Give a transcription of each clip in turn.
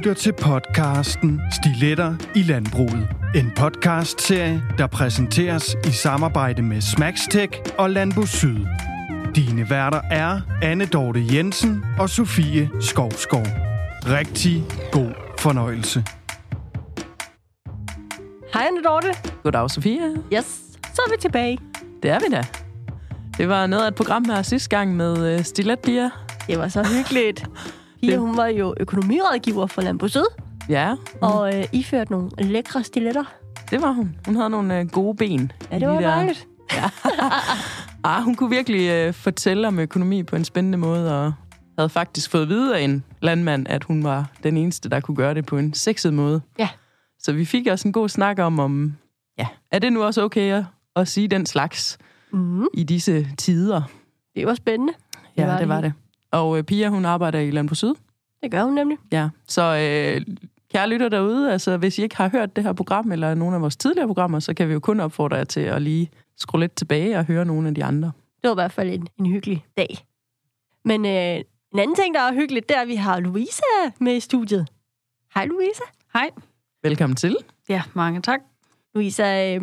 lytter til podcasten Stiletter i Landbruget. En podcastserie, der præsenteres i samarbejde med Smagstek og Landbrug Syd. Dine værter er Anne Dorte Jensen og Sofie Skovskov. Rigtig god fornøjelse. Hej Anne Dorte. Goddag, Sofia. Yes, så er vi tilbage. Det er vi da. Det var noget af et program her sidste gang med uh, Stiletpiger. Det var så hyggeligt. Pia, hun var jo økonomirådgiver for Landbrug Syd, Ja, og øh, iførte nogle lækre stiletter. det var hun. Hun havde nogle uh, gode ben. Ja, det de var der- dejligt. Ah, hun kunne virkelig uh, fortælle om økonomi på en spændende måde, og havde faktisk fået at vide af en landmand, at hun var den eneste, der kunne gøre det på en sexet måde. Ja. Så vi fik også en god snak om, om ja, er det nu også okay at, at sige den slags Mm, i disse tider? det var spændende. Ja, var det, det var det. Og uh, Pia, hun arbejder i Landbrug Syd. Det gør hun nemlig. Ja, så øh, kære lytter derude, altså hvis I ikke har hørt det her program, eller nogle af vores tidligere programmer, så kan vi jo kun opfordre jer til at lige skrue lidt tilbage og høre nogle af de andre. Det var i hvert fald en, en hyggelig dag. Men øh, en anden ting, der er hyggeligt, det er, at vi har Louisa med i studiet. Hej Louisa. Hej. Velkommen til. Ja, mange tak. Louisa, øh,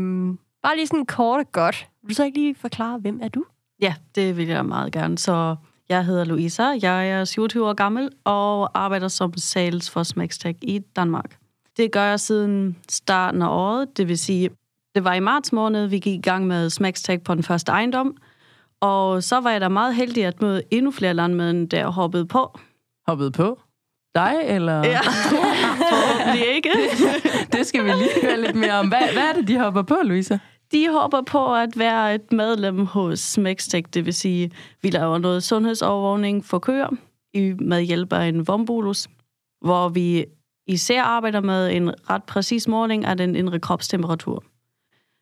bare lige sådan kort og godt. Vil du så ikke lige forklare, hvem er du? Ja, det vil jeg meget gerne. Så jeg hedder Louisa, jeg er 27 år gammel og arbejder som sales for Smagstek i Danmark. Det gør jeg siden starten af året, det vil sige, det var i marts måned, vi gik i gang med Smagstek på den første ejendom, og så var jeg da meget heldig at møde endnu flere landmænd, der hoppede på. Hoppet på. Dig, eller? Ja, forhåbentlig ikke. Det skal vi lige høre lidt mere om. Hvad, hvad er det, de hopper på, Louisa? De håber på at være et medlem hos Smextech, det vil sige, vi laver noget sundhedsovervågning for køer i- med hjælp af en vombulus, hvor vi især arbejder med en ret præcis måling af den indre kropstemperatur.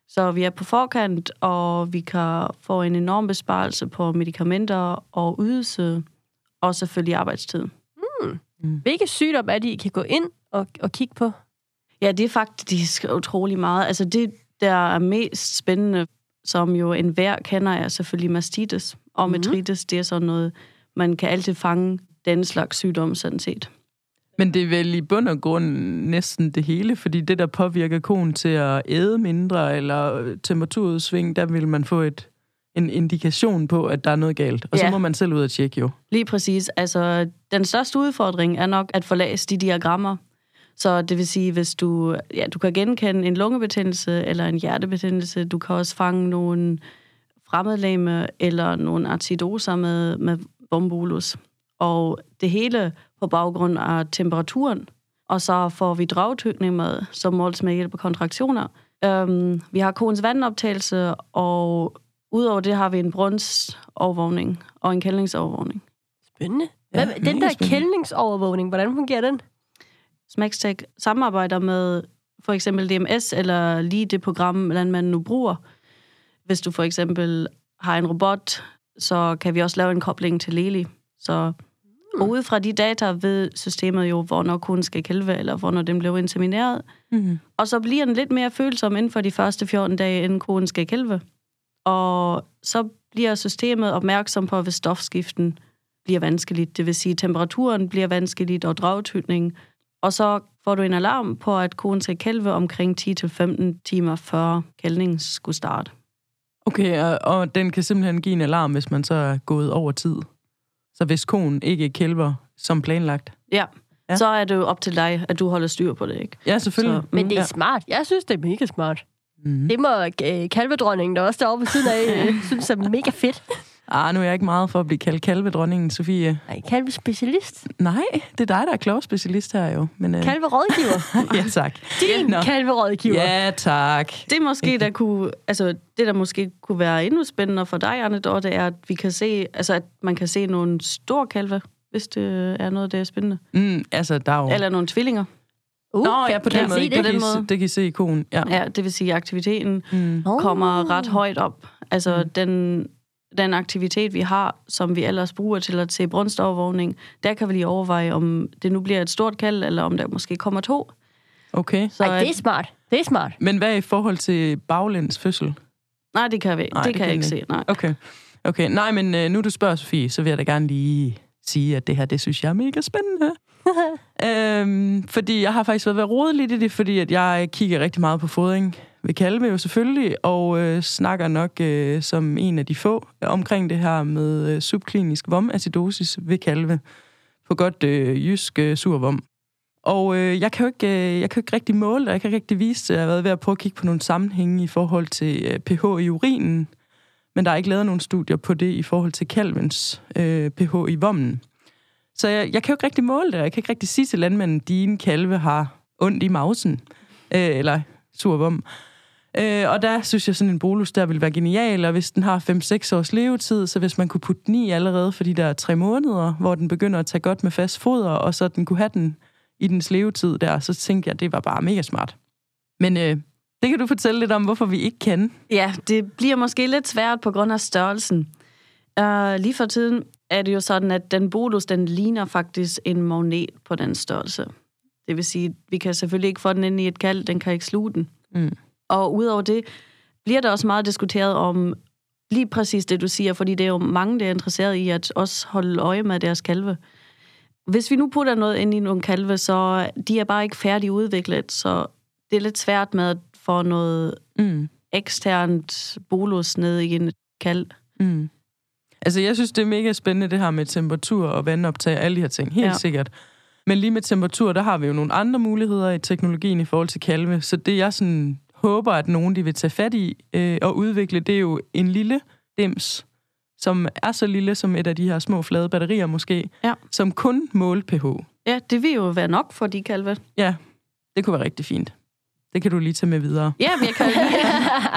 Så vi er på forkant, og vi kan få en enorm besparelse på medicamenter og ydelse, og selvfølgelig arbejdstid. Hvilke sygdomme er det, I kan gå ind og, og kigge på? Ja, det er faktisk utrolig meget. Altså det, der er mest spændende, som jo enhver kender, er selvfølgelig mastitis. Og metritis, det er sådan noget, man kan altid fange den slags sygdom sådan set. Men det er vel i bund og grund næsten det hele, fordi det, der påvirker konen til at æde mindre eller temperaturudsving, der vil man få et, en indikation på, at der er noget galt. Og så Ja. må man selv ud og tjekke jo. Lige præcis. Altså, den største udfordring er nok at få læst de diagrammer. Så det vil sige, hvis du, ja, du kan genkende en lungebetændelse eller en hjertebetændelse, du kan også fange nogle fremmedlæme eller nogle acidoser med, med bombulus. Og det hele på baggrund af temperaturen. Og så får vi dragtykning med, som måles med hjælp af kontraktioner. Um, vi har koens vandoptagelse, og udover det har vi en brunsovervågning og en kældningsovervågning. Spændende. Ja, Hvem, den der spændende. kældningsovervågning, hvordan fungerer den? Smagstek samarbejder med for eksempel DMS, eller lige det program, landmanden nu bruger. Hvis du for eksempel har en robot, så kan vi også lave en kobling til Leli. Så og ud fra de data ved systemet jo, hvornår kunden skal kælve, eller hvornår den blev insemineret. Mm-hmm. Og så bliver den lidt mere følsom inden for de første 14 dage, inden konen skal kælve. Og så bliver systemet opmærksom på, hvis stofskiften bliver vanskeligt. Det vil sige, at temperaturen bliver vanskeligt og dragtydning. Og så får du en alarm på, at konen skal kælve omkring 10-15 timer før kældningen skulle starte. Okay, og, og den kan simpelthen give en alarm, hvis man så er gået over tid. Så hvis konen ikke kælver som planlagt. Ja. Ja. Så er det jo op til dig, at du holder styr på det, ikke? Ja, selvfølgelig. Så- Men det er ja. smart. Jeg synes, det er mega smart. Mm. Det må øh, kalvedronningen, der også derovre ved siden af, øh, synes er mega fedt. Ah, nu er jeg ikke meget for at blive kaldt kalvedronningen, Sofie. Nej, kalvespecialist. Nej, det er dig, der er klovspecialist her jo. Men, øh, Kalverådgiver. ja, tak. Din Nå. kalverådgiver. Ja, tak. Det måske, der kunne, altså, det der måske kunne være endnu spændende for dig, Anne Dorte, er, at vi kan se, altså, at man kan se nogle store kalve, hvis det er noget, der er spændende. Mm, altså, der er jo... Eller nogle tvillinger. Uh, Nå, kan- ja, på kan den måde. Det, I, den se- måde? det kan I se i konen. Ja. Ja, det vil sige, at aktiviteten Mm. Kommer ret højt op. Altså, den, den aktivitet, vi har, som vi ellers bruger til at se brunstovervågning, der kan vi lige overveje, om det nu bliver et stort kald, eller om der måske kommer to. Okay. Så, Ej, det er smart. Det er smart. Men hvad er i forhold til baglæns fødsel? nej, det kan, vi, Nej, det kan jeg ikke se. Nej. Okay. Okay, nej, men øh, nu du spørger, Sofie, så vil jeg da gerne lige sige, at det her, det synes jeg er mega spændende. Øhm, fordi jeg har faktisk været ved at rode lidt i det, fordi at jeg kigger rigtig meget på fodring ved kalve jo selvfølgelig, og øh, snakker nok øh, som en af de få omkring det her med øh, subklinisk vomacidosis ved kalve. På godt øh, jysk øh, survom. Og øh, jeg, kan jo ikke, øh, jeg kan jo ikke rigtig måle og jeg kan ikke rigtig vise at Jeg har været ved at prøve at kigge på nogle sammenhænge i forhold til øh, pH i urinen, men der er ikke lavet nogen studier på det i forhold til kalvens øh, pH i vommen. Så jeg, jeg kan jo ikke rigtig måle det, jeg kan ikke rigtig sige til landmanden, at dine kalve har ondt i mausen, øh, eller sur vom. Øh, og der synes jeg, sådan en bolus der vil være genial, og hvis den har 5-6 års levetid, så hvis man kunne putte den i allerede for de der tre måneder, hvor den begynder at tage godt med fast foder, og så den kunne have den i dens levetid der, så tænkte jeg, det var bare mega smart. Men øh, det kan du fortælle lidt om, hvorfor vi ikke kan. Ja, det bliver måske lidt svært på grund af størrelsen. Uh, lige for tiden er det jo sådan, at den bolus, den ligner faktisk en magnet på den størrelse. Det vil sige, vi kan selvfølgelig ikke få den ind i et kald, den kan ikke sluge den. Mm. Og udover det, bliver der også meget diskuteret om lige præcis det, du siger, fordi det er jo mange, der er interesseret i at også holde øje med deres kalve. Hvis vi nu putter noget ind i nogle kalve, så de er bare ikke færdig udviklet, så det er lidt svært med at få noget Mm. eksternt bolus ned i en kalv. Mm. Altså, jeg synes, det er mega spændende, det her med temperatur og vandoptag og alle de her ting. Helt Ja. ja. sikkert. Men lige med temperatur, der har vi jo nogle andre muligheder i teknologien i forhold til kalve. Så det, jeg sådan håber, at nogen de vil tage fat i øh, og udvikle, det er jo en lille dims, som er så lille som et af de her små flade batterier måske, Ja. som kun måler pH. Ja, det vil jo være nok for de kalve. Ja, det kunne være rigtig fint. Det kan du lige tage med videre. Ja, men jeg kan jo lige,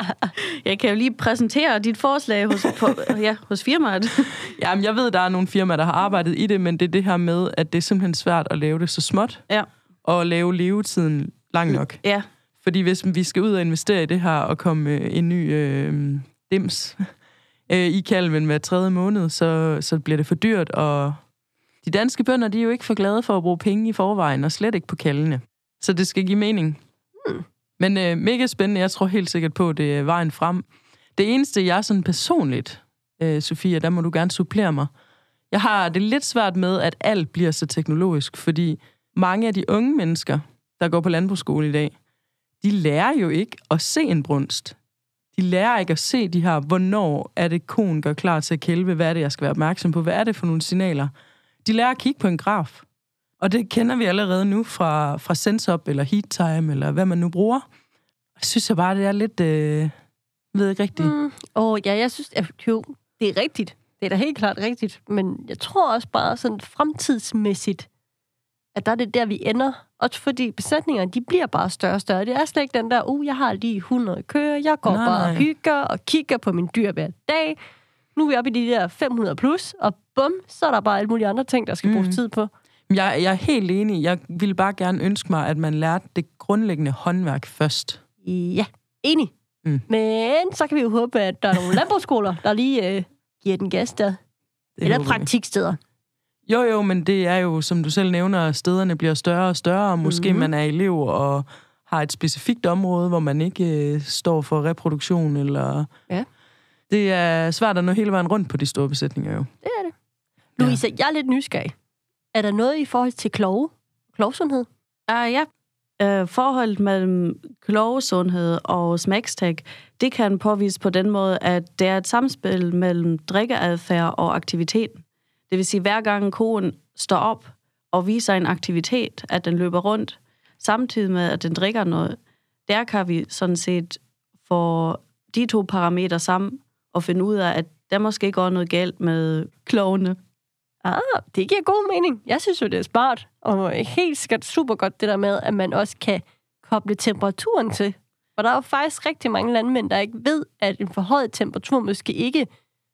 jeg kan jo lige præsentere dit forslag hos, på, ja, hos firmaet. Jamen, jeg ved, der er nogle firmaer, der har arbejdet i det, men det er det her med, at det er simpelthen svært at lave det så småt, Ja. og lave levetiden lang nok. Ja, Fordi hvis vi skal ud og investere i det her, og komme øh, en ny øh, dims øh, i kalven hver tredje måned, så, så bliver det for dyrt, og de danske bønder, de er jo ikke for glade for at bruge penge i forvejen, og slet ikke på kaldene. Så det skal give mening. Hmm. Men øh, mega spændende, jeg tror helt sikkert på, at det er vejen frem. Det eneste, jeg sådan personligt, øh, Sofia, der må du gerne supplere mig. Jeg har det lidt svært med, at alt bliver så teknologisk, fordi mange af de unge mennesker, der går på landbrugsskole i dag, de lærer jo ikke at se en brunst. De lærer ikke at se de her, hvornår er det, konen gør klar til at kælve, hvad er det, jeg skal være opmærksom på, hvad er det for nogle signaler. De lærer at kigge på en graf. Og det kender vi allerede nu fra, fra SenseUp eller Heat Time, eller hvad man nu bruger. Jeg synes jeg bare, det er lidt... Øh, ved ikke rigtigt. Mm. Og ja, jeg synes, at jo, det er rigtigt. Det er da helt klart rigtigt. Men jeg tror også bare sådan fremtidsmæssigt, at der er det der, vi ender. Også fordi besætningerne, de bliver bare større og større. Det er slet ikke den der, uh, jeg har lige 100 køer, jeg går Nej, bare og hygger og kigger på min dyr hver dag. Nu er vi oppe i de der 500 plus, og bum, så er der bare alle mulige andre ting, der skal bruges Mm. tid på. Jeg, jeg er helt enig. Jeg ville bare gerne ønske mig, at man lærte det grundlæggende håndværk først. Ja, enig. Mm. Men så kan vi jo håbe, at der er nogle landbrugsskoler, der lige øh, giver den gas der. Det Eller praktiksteder. Jo, jo, men det er jo, som du selv nævner, stederne bliver større og større, og måske Mhm. mm-hmm. man er elev og har et specifikt område, hvor man ikke øh, står for reproduktion, eller... Ja. Det er svært at nå hele vejen rundt på de store besætninger, jo. Det er det. Louise, jeg er lidt nysgerrig. Er der noget i forhold til klove? Klovsundhed? Uh, ja. Uh, forholdet mellem klovesundhed og smagstek, det kan påvise på den måde, at det er et samspil mellem drikkeadfærd og aktivitet. Det vil sige, hver gang koen står op og viser en aktivitet, at den løber rundt, samtidig med, at den drikker noget, der kan vi sådan set få de to parametre sammen og finde ud af, at der måske går noget galt med klovene. Ah, det giver god mening. Jeg synes jo, det er smart. Og helt skat super godt det der med, at man også kan koble temperaturen til. For der er jo faktisk rigtig mange landmænd, der ikke ved, at en forhøjet temperatur måske ikke,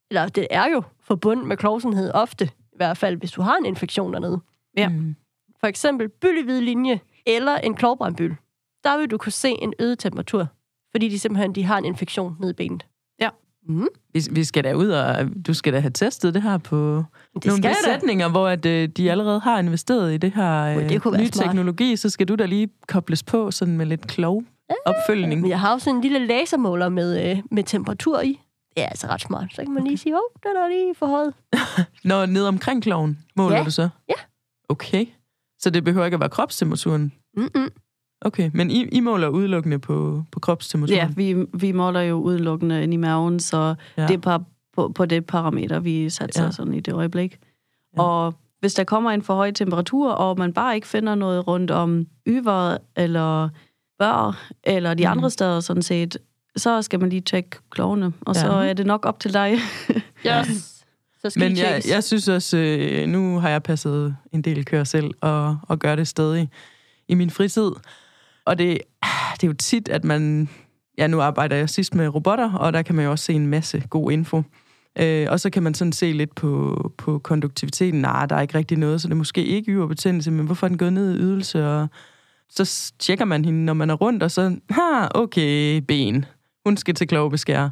eller det er jo forbundet med klovsenhed ofte, i hvert fald hvis du har en infektion dernede. Ja. Mm. For eksempel byllehvid linje eller en klovbrandbyld. Der vil du kunne se en øget temperatur, fordi de simpelthen de har en infektion nede i benet. Ja. Mm, Vi, vi skal da ud og... Du skal da have testet det her på det nogle jeg da. besætninger, hvor at, øh, de allerede har investeret i det her øh, det nye teknologi, så skal du da lige kobles på sådan med lidt klog opfølgning. Jeg har også en lille lasermåler med, øh, med temperatur i. Det er altså ret smart. Så kan man lige sige, åh, den er lige forhøjet. Når ned omkring kloven, måler Ja. du så? Ja. Okay. Så det behøver ikke at være kropstemperaturen? Mm-mm. Okay, men I, I måler udelukkende på, på kropstemperaturen? Ja, vi, vi måler jo udelukkende ind i maven, så Ja. ja. det er par, på, på det parameter, vi satser Ja. ja. sådan i det øjeblik. Ja. Ja. Og hvis der kommer en for høj temperatur, og man bare ikke finder noget rundt om yveret, eller bør, eller de Mhm. andre steder sådan set, så skal man lige tjekke klovene, og Ja. så er det nok op til dig. Yes. Så skal Men jeg, jeg synes også, øh, nu har jeg passet en del køer selv, og, og gør det stadig i min fritid. Og det, det er jo tit, at man... Ja, nu arbejder jeg sidst med robotter, og der kan man jo også se en masse god info. Øh, og så kan man sådan se lidt på, på konduktiviteten. Nej, der er ikke rigtig noget, så det er måske ikke yverbetændelse, men hvorfor er den gået ned i ydelse? Og så tjekker man hende, når man er rundt, og så, ha, okay, ben. Hun skal til klovbeskær.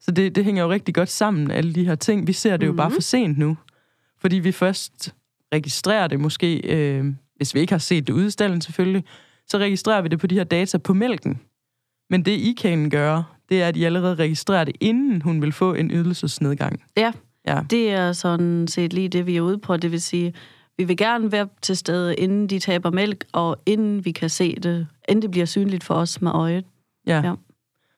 Så det, det hænger jo rigtig godt sammen, alle de her ting. Vi ser det jo bare Mhm. for sent nu. Fordi vi først registrerer det måske, øh, hvis vi ikke har set det ude i stallen selvfølgelig, så registrerer vi det på de her data på mælken. Men det I kan gøre, det er, at I allerede registrerer det, inden hun vil få en ydelsesnedgang. Ja. Ja. Det er sådan set lige det, vi er ude på. Det vil sige, vi vil gerne være til stede, inden de taber mælk, og inden vi kan se det, inden det bliver synligt for os med øjet. Ja. Ja.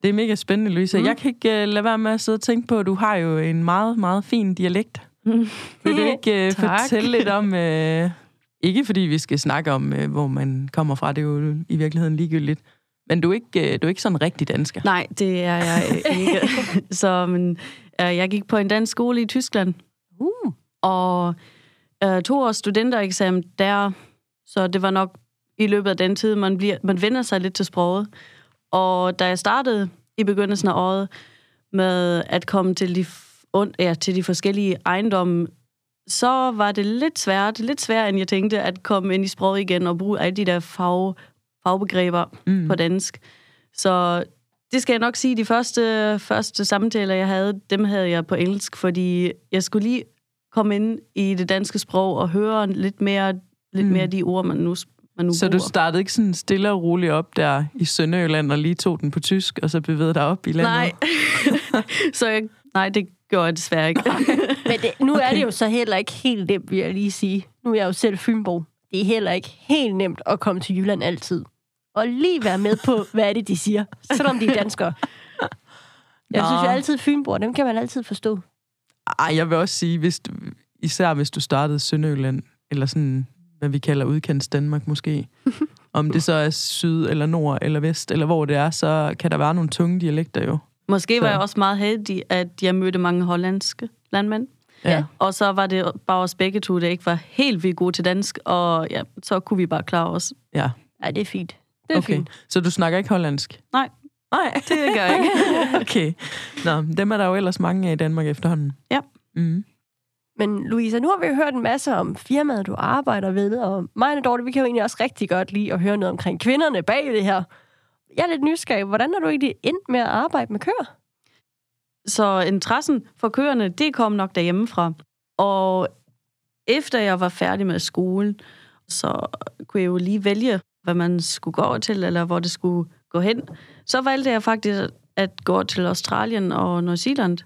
Det er mega spændende, Louise. Mm. Mm. Jeg kan ikke uh, lade være med at sidde og tænke på, at du har jo en meget, meget fin dialekt. Vil du ikke uh, fortælle lidt om... Uh, ikke fordi vi skal snakke om, uh, hvor man kommer fra. Det er jo i virkeligheden ligegyldigt. Men du er ikke, du er ikke sådan rigtig dansker. Nej, det er jeg ikke. Så men, jeg gik på en dansk skole i Tyskland, Uh. og øh, to års studentereksamen der, så det var nok i løbet af den tid, man, bliver, man vender sig lidt til sproget. Og da jeg startede i begyndelsen af året med at komme til de, ja, til de forskellige ejendomme, så var det lidt svært, lidt sværere, end jeg tænkte, at komme ind i sproget igen og bruge alle de der fag, fagbegreber Mm. på dansk. Så det skal jeg nok sige, de første, første samtaler, jeg havde, dem havde jeg på engelsk, fordi jeg skulle lige komme ind i det danske sprog og høre lidt mere, lidt Mm. mere de ord, man nu, man nu Så du bruger. startede ikke sådan stille og roligt op der i Sønderjylland og lige tog den på tysk, og så bevægede dig op i landet? Nej. så jeg, nej, det gjorde jeg desværre ikke. Men det, nu okay. er det jo så heller ikke helt nemt, vil jeg lige sige. Nu er jeg jo selv Fynbo. Det er heller ikke helt nemt at komme til Jylland altid. Og lige være med på, hvad er det, de siger, selvom de er danskere. Jeg Nå. synes jo altid, Fynboer, dem kan man altid forstå. Ej, jeg vil også sige, hvis du, især hvis du startede Sønderjylland, eller sådan, hvad vi kalder udkants Danmark måske, om det så er syd, eller nord, eller vest, eller hvor det er, så kan der være nogle tunge dialekter jo. Måske var Så. jeg også meget heldig, at jeg mødte mange hollandske landmænd. Ja. Og så var det bare os begge to, der ikke var helt vildt gode til dansk, og ja, så kunne vi bare klare os. Ja, Ja, det er fint. Det er okay. fint. Så du snakker ikke hollandsk? Nej, Nej, det gør jeg ikke. okay. Nå, dem er der jo ellers mange af i Danmark efterhånden. Ja. Mm. Men Louisa, nu har vi jo hørt en masse om firmaet, du arbejder ved, og mig og Dorte, vi kan jo egentlig også rigtig godt lide at høre noget omkring kvinderne bag det her. Jeg er lidt nysgerrig. Hvordan er du egentlig endt med at arbejde med køer? Så interessen for køerne, det kom nok derhjemmefra. Og efter jeg var færdig med skolen, så kunne jeg jo lige vælge, hvad man skulle gå over til, eller hvor det skulle gå hen. Så valgte jeg faktisk at gå til Australien og New Zealand,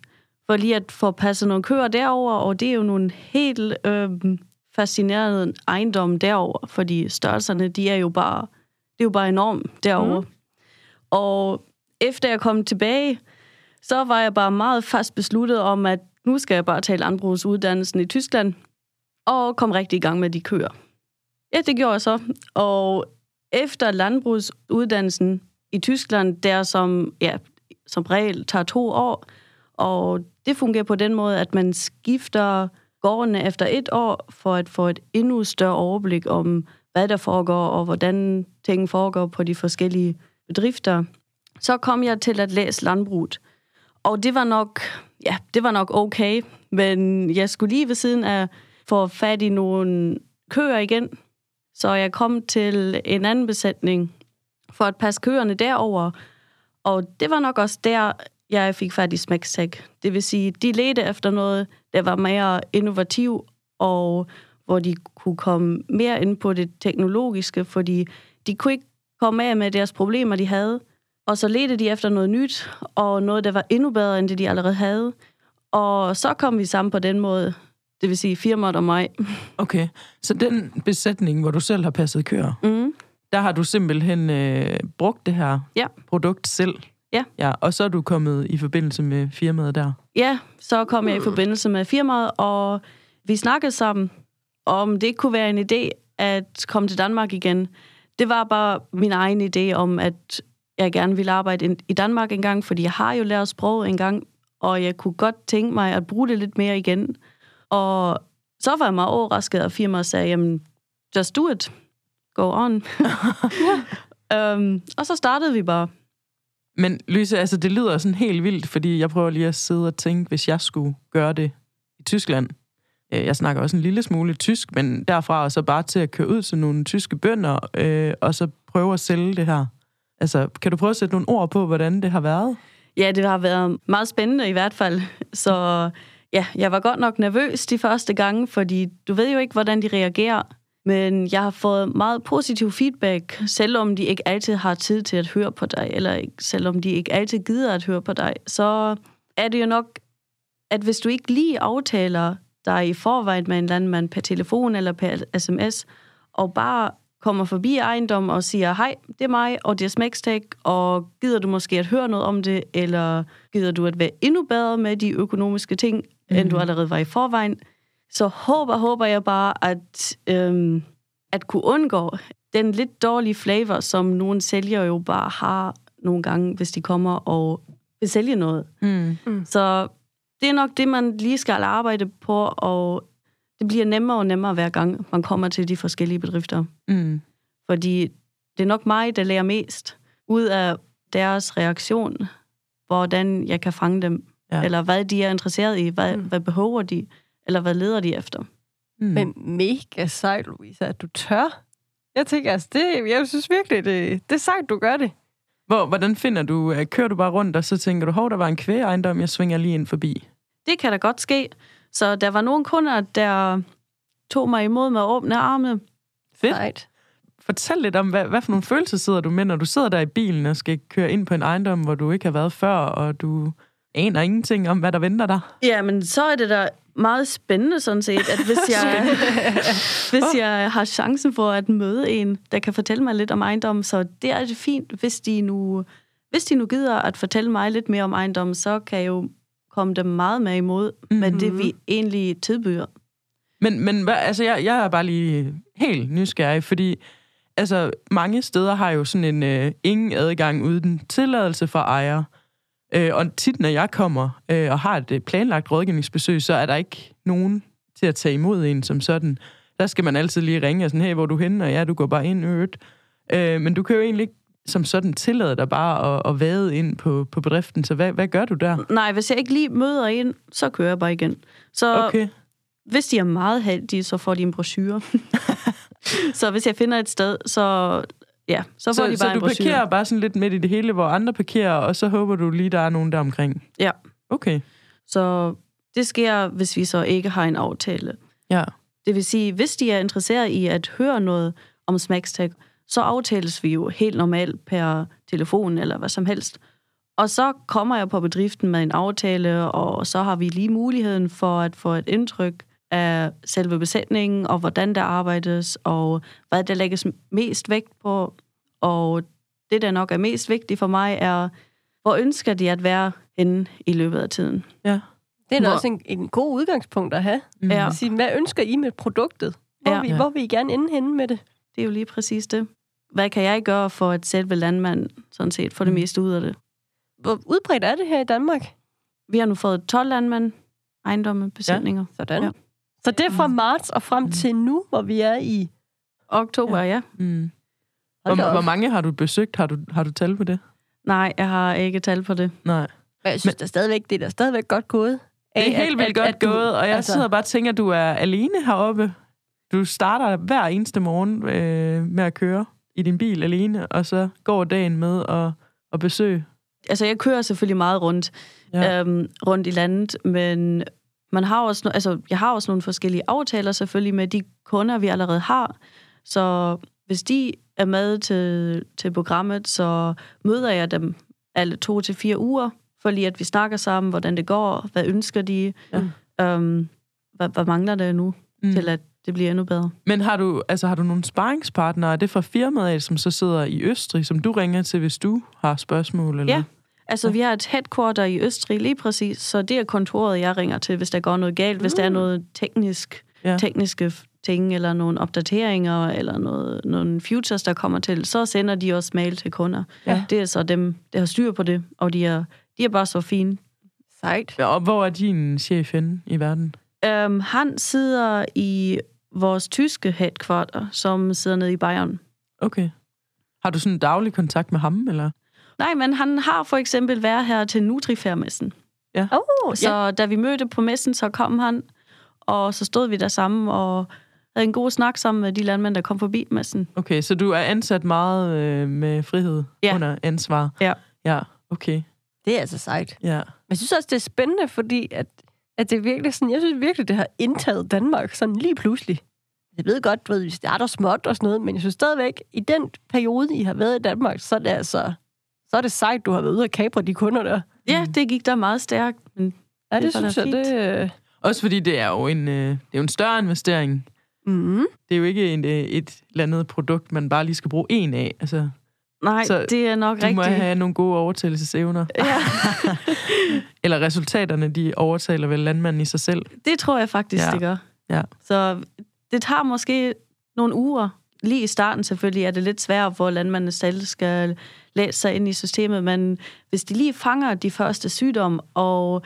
for lige at få passet nogle køer derover, og det er jo nogle helt øh, fascinerende ejendomme derover, fordi størrelserne, de er jo bare, det er jo bare enormt derover. Mm. Og efter jeg kom tilbage, så var jeg bare meget fast besluttet om, at nu skal jeg bare tage landbrugsuddannelsen i Tyskland, og kom rigtig i gang med de køer. Ja, det gjorde jeg så. Og efter landbrugsuddannelsen i Tyskland, der som, ja, som regel tager to år, og det fungerer på den måde, at man skifter gårdene efter et år, for at få et endnu større overblik om, hvad der foregår, og hvordan ting foregår på de forskellige bedrifter. Så kom jeg til at læse landbruget. Og det var nok, ja, det var nok okay, men jeg skulle lige ved siden af få fat i nogle køer igen. Så jeg kom til en anden besætning for at passe køerne derover. Og det var nok også der, jeg fik fat i Smæksæk. Det vil sige, de ledte efter noget, der var mere innovativ, og hvor de kunne komme mere ind på det teknologiske, fordi de kunne ikke komme af med deres problemer, de havde. Og så ledte de efter noget nyt, og noget, der var endnu bedre, end det de allerede havde. Og så kom vi sammen på den måde. Det vil sige firmaet og mig. Okay, så den besætning, hvor du selv har passet køer, Mm. der har du simpelthen øh, brugt det her Ja. produkt selv? Ja. ja. Og så er du kommet i forbindelse med firmaet der? Ja, så kom jeg i forbindelse med firmaet, og vi snakkede sammen, om det ikke kunne være en idé at komme til Danmark igen. Det var bare min egen idé om, at jeg gerne ville arbejde i Danmark en gang, fordi jeg har jo lært sprog en gang, og jeg kunne godt tænke mig at bruge det lidt mere igen. Og så var jeg meget overrasket, at firmaet sagde, jamen, just do it. Go on. um, og så startede vi bare. Men Lyse, altså det lyder sådan helt vildt, fordi jeg prøver lige at sidde og tænke, hvis jeg skulle gøre det i Tyskland. Øh, jeg snakker også en lille smule tysk, men derfra og så bare til at køre ud til nogle tyske bønder, øh, og så prøve at sælge det her. Altså, kan du prøve at sætte nogle ord på, hvordan det har været? Ja, det har været meget spændende i hvert fald. Så ja, jeg var godt nok nervøs de første gange, fordi du ved jo ikke, hvordan de reagerer. Men jeg har fået meget positiv feedback, selvom de ikke altid har tid til at høre på dig, eller selvom de ikke altid gider at høre på dig, så er det jo nok, at hvis du ikke lige aftaler dig i forvejen med en landmand per telefon eller per sms, og bare kommer forbi ejendom og siger, hej, det er mig, og det er Smækstek, og gider du måske at høre noget om det, eller gider du at være endnu bedre med de økonomiske ting, mm-hmm. end du allerede var i forvejen, så håber, håber jeg bare, at, øhm, at kunne undgå den lidt dårlige flavor, som nogle sælgere jo bare har nogle gange, hvis de kommer og vil sælge noget. Mm. Så det er nok det, man lige skal arbejde på, og det bliver nemmere og nemmere hver gang, man kommer til de forskellige bedrifter. Mm. Fordi det er nok mig, der lærer mest ud af deres reaktion, hvordan jeg kan fange dem, Ja. eller hvad de er interesseret i, hvad, Mm. mm. hvad behøver de, eller hvad leder de efter. Mm. Men mega sejt, Louise, at du tør. Jeg tænker, altså, det, jeg synes virkelig, det, det er sejt, du gør det. Hvor, hvordan finder du, øh, kører du bare rundt, og så tænker du, hov, der var en kvægeejendom, jeg svinger lige ind forbi. Det kan da godt ske. Så der var nogle kunder, der tog mig imod med åbne arme. Fedt. Sejt. Fortæl lidt om, hvad, hvad for nogle følelser sidder du med, når du sidder der i bilen og skal køre ind på en ejendom, hvor du ikke har været før, og du aner ingenting om, hvad der venter dig. Ja, men så er det da meget spændende sådan set, at hvis jeg, hvis jeg har chancen for at møde en, der kan fortælle mig lidt om ejendom, så det er det fint, hvis de nu, hvis de nu gider at fortælle mig lidt mere om ejendom, så kan jeg jo komme dem meget med imod mm-hmm. med det, vi egentlig tilbyder. Men, men hvad, altså, jeg, jeg er bare lige helt nysgerrig, fordi altså, mange steder har jo sådan en øh, ingen adgang uden tilladelse fra ejer. Øh, og tit, når jeg kommer øh, og har et øh, planlagt rådgivningsbesøg, så er der ikke nogen til at tage imod en som sådan. Der skal man altid lige ringe og sådan, hey, hvor er du henne? Og ja, du går bare ind øvrigt. Øh, men du kan jo egentlig ikke som sådan tillade dig bare at, at vade ind på, på bedriften. Så hvad, hvad gør du der? Nej, hvis jeg ikke lige møder en, så kører jeg bare igen. Så Okay. hvis de er meget heldige, så får de en brochure. så hvis jeg finder et sted, så ja, så får Så, de bare så du brochure. parkerer bare sådan lidt midt i det hele, hvor andre parkerer, og så håber du lige, der er nogen der omkring. Ja. Okay. Så det sker, hvis vi så ikke har en aftale. Ja. Det vil sige, hvis de er interesseret i at høre noget om Smackstack, så aftales vi jo helt normalt per telefon eller hvad som helst. Og så kommer jeg på bedriften med en aftale, og så har vi lige muligheden for at få et indtryk af selve besætningen, og hvordan der arbejdes, og hvad der lægges mest vægt på. Og det, der nok er mest vigtigt for mig, er, hvor ønsker de at være henne i løbet af tiden. Ja. Det er da Hvor- også en, en god udgangspunkt at have. Mm. Ja. At sige, hvad ønsker I med produktet? Hvor, Ja. ja. vi, Ja. hvor vil I gerne ende henne med det? Det er jo lige præcis det. Hvad kan jeg gøre for at selve landmand sådan set få det Mm. meste ud af det? Hvor udbredt er det her i Danmark? Vi har nu fået 12 landmænd, ejendomme, besætninger. Sådan. Ja. Så det er fra marts og frem til nu, hvor vi er i... Oktober, ja. ja. Mm. Da Hvor, hvor mange har du besøgt? Har du, har du tal på det? Nej, jeg har ikke tal på det. Nej. Men jeg synes, Men- det er stadigvæk, det er da stadigvæk godt gået. Det er helt vildt godt du- gået, og jeg altså- sidder bare og tænker, at du er alene heroppe. Du starter hver eneste morgen øh, med at køre i din bil alene, og så går dagen med at, at besøge. Altså, jeg kører selvfølgelig meget rundt, ja. øhm, rundt i landet, men man har også, altså, jeg har også nogle forskellige aftaler selvfølgelig med de kunder, vi allerede har. Så hvis de er med til, til programmet, så møder jeg dem alle to til fire uger, for lige at vi snakker sammen, hvordan det går, hvad ønsker de, Ja. øhm, hvad, hvad mangler der nu, mm. til at det bliver endnu bedre. Men har du, altså, har du nogle sparringspartnere? Er det fra firmaet, som så sidder i Østrig, som du ringer til, hvis du har spørgsmål? Eller? Ja, altså vi har et headquarter i Østrig lige præcis, så det er kontoret, jeg ringer til, hvis der går noget galt, mm. hvis der er noget teknisk, Ja. tekniske ting, eller nogle opdateringer, eller noget, nogle futures, der kommer til, så sender de også mail til kunder. Ja. Det er så dem, der har styr på det, og de er, de er bare så fine. Sejt. Ja, Og hvor er din chef henne i verden? Um, han sidder i vores tyske headquarter, som sidder nede i Bayern. Okay. Har du sådan en daglig kontakt med ham, eller? Nej, men han har for eksempel været her til Nutrifair-messen. Oh, Så ja. da vi mødte på messen, så kom han, og så stod vi der sammen og havde en god snak sammen med de landmænd, der kom forbi messen. Okay, så du er ansat meget øh, med frihed Ja. under ansvar? Ja. Ja, okay. Det er altså sejt. Ja. Men jeg synes også, det er spændende, fordi at, at det er virkelig sådan, jeg synes virkelig, det har indtaget Danmark sådan lige pludselig. Jeg ved godt, du ved, vi starter småt og sådan noget, men jeg synes stadigvæk, i den periode, I har været i Danmark, så er det altså, så er det sejt, du har været ude og kapre de kunder der. Ja, det gik der meget stærkt, men Ja, det, Det synes jeg, det... øh, Også fordi det er jo en, øh, det er jo en større investering. Mm, Det er jo ikke en, øh, et eller andet produkt, man bare lige skal bruge en af. Altså, nej, Så det er nok du må rigtigt. have nogle gode overtagelsesevner. Ja, Eller resultaterne, de overtaler vel landmanden i sig selv. det tror jeg faktisk, ja. det gør. Ja. Så det tager måske nogle uger. Lige i starten selvfølgelig er det lidt svært, hvor landmændene selv skal læse sig ind i systemet, men hvis de lige fanger de første sygdomme og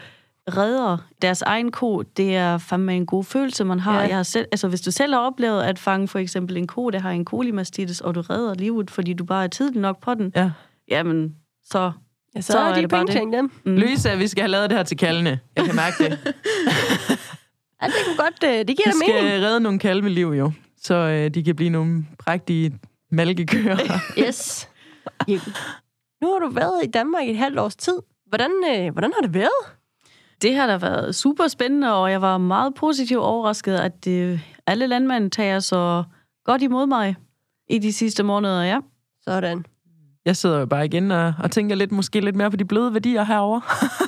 redder deres egen ko, det er fandme en god følelse, man har. Ja. Jeg har selv, altså, hvis du selv har oplevet at fange for eksempel en ko, der har en kolimastitis, og du redder livet, fordi du bare er tidlig nok på den, Ja. jamen, så... ja, så, Så så er er de det bare penge det. tjent dem. Mm. Louise, vi skal have lavet det her til kaldene. Jeg kan mærke det. Ja, det kunne godt, øh, det giver Vi da skal mening. redde nogle kalveliv jo, så øh, de kan blive nogle prægtige malkekøer. Yes. Ja. Nu har du været i Danmark i et halvt års tid. Hvordan, øh, hvordan har det været? Det har da været super spændende, og jeg var meget positivt overrasket, at det, alle landmænd tager så godt imod mig i de sidste måneder, ja. Sådan. Jeg sidder jo bare igen og, og tænker lidt, måske lidt mere på de bløde værdier herover.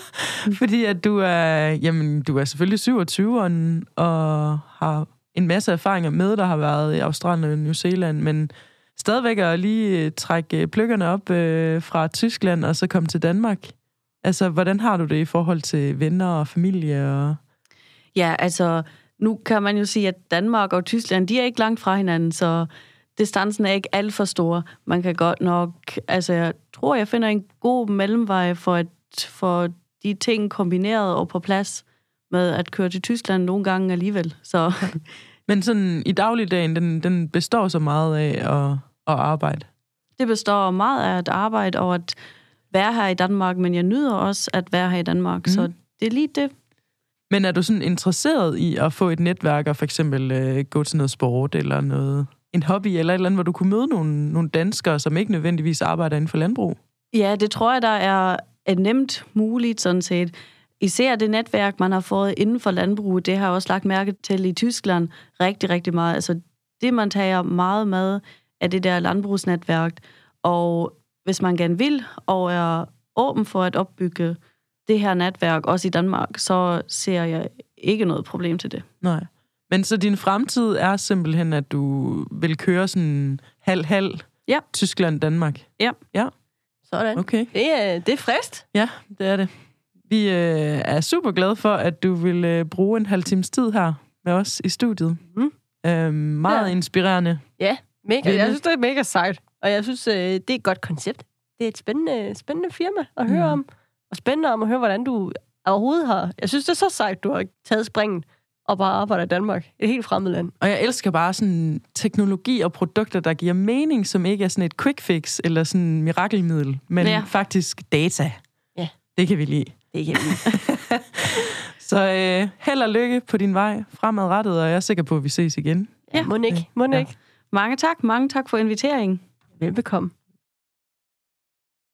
Fordi at du er, jamen, du er selvfølgelig 27 og, og har en masse erfaringer med, der har været i Australien og New Zealand, men stadigvæk at lige øh, trække pløkkerne op øh, fra Tyskland og så komme til Danmark. Altså, hvordan har du det i forhold til venner og familie? Og... Ja, altså, nu kan man jo sige, at Danmark og Tyskland, de er ikke langt fra hinanden, så distancen er ikke alt for stor. Man kan godt nok, altså, jeg tror, jeg finder en god mellemvej for at for de ting kombineret og på plads med at køre til Tyskland nogle gange alligevel. Så Men sådan i dagligdagen, den, den består så meget af at, at arbejde. Det består meget af at arbejde og at være her i Danmark, men jeg nyder også at være her i Danmark, mm. så det er lige det. Men er du sådan interesseret i at få et netværk og for eksempel øh, gå til noget sport eller noget, en hobby eller et eller andet, hvor du kunne møde nogle, nogle danskere, som ikke nødvendigvis arbejder inden for landbrug? Ja, det tror jeg, der er et nemt muligt sådan set. Især det netværk, man har fået inden for landbrug, det har jeg også lagt mærke til i Tyskland rigtig, rigtig meget. Altså det, man tager meget med, er det der landbrugsnetværk. Og hvis man gerne vil og er åben for at opbygge det her netværk, også i Danmark, så ser jeg ikke noget problem til det. Nej. Men så din fremtid er simpelthen, at du vil køre sådan halv-halv Ja. Tyskland-Danmark? Sådan. Okay. Det er, det er frist. Ja, det er det. Vi øh, er super glade for, at du vil øh, bruge en halv times tid her med os i studiet. Mhm. Øh, meget Ja. inspirerende. Ja, mega. Jeg synes, det er mega sejt. Og jeg synes, øh, det er et godt koncept. Det er et spændende, spændende firma at høre Mm. om. Og spændende om at høre, hvordan du overhovedet har... Jeg synes, det er så sejt, du har taget springen og bare arbejder i Danmark. Et helt fremmed land. Og jeg elsker bare sådan teknologi og produkter, der giver mening, som ikke er sådan et quick fix eller sådan mirakelmiddel, men ja. faktisk data. Ja. Det kan vi lide. Det kan vi. Så øh, held og lykke på din vej fremadrettet, og jeg er sikker på, at vi ses igen. Ja, må ikke. Må Ja. ikke. Mange tak, mange tak for inviteringen. Velbekomme.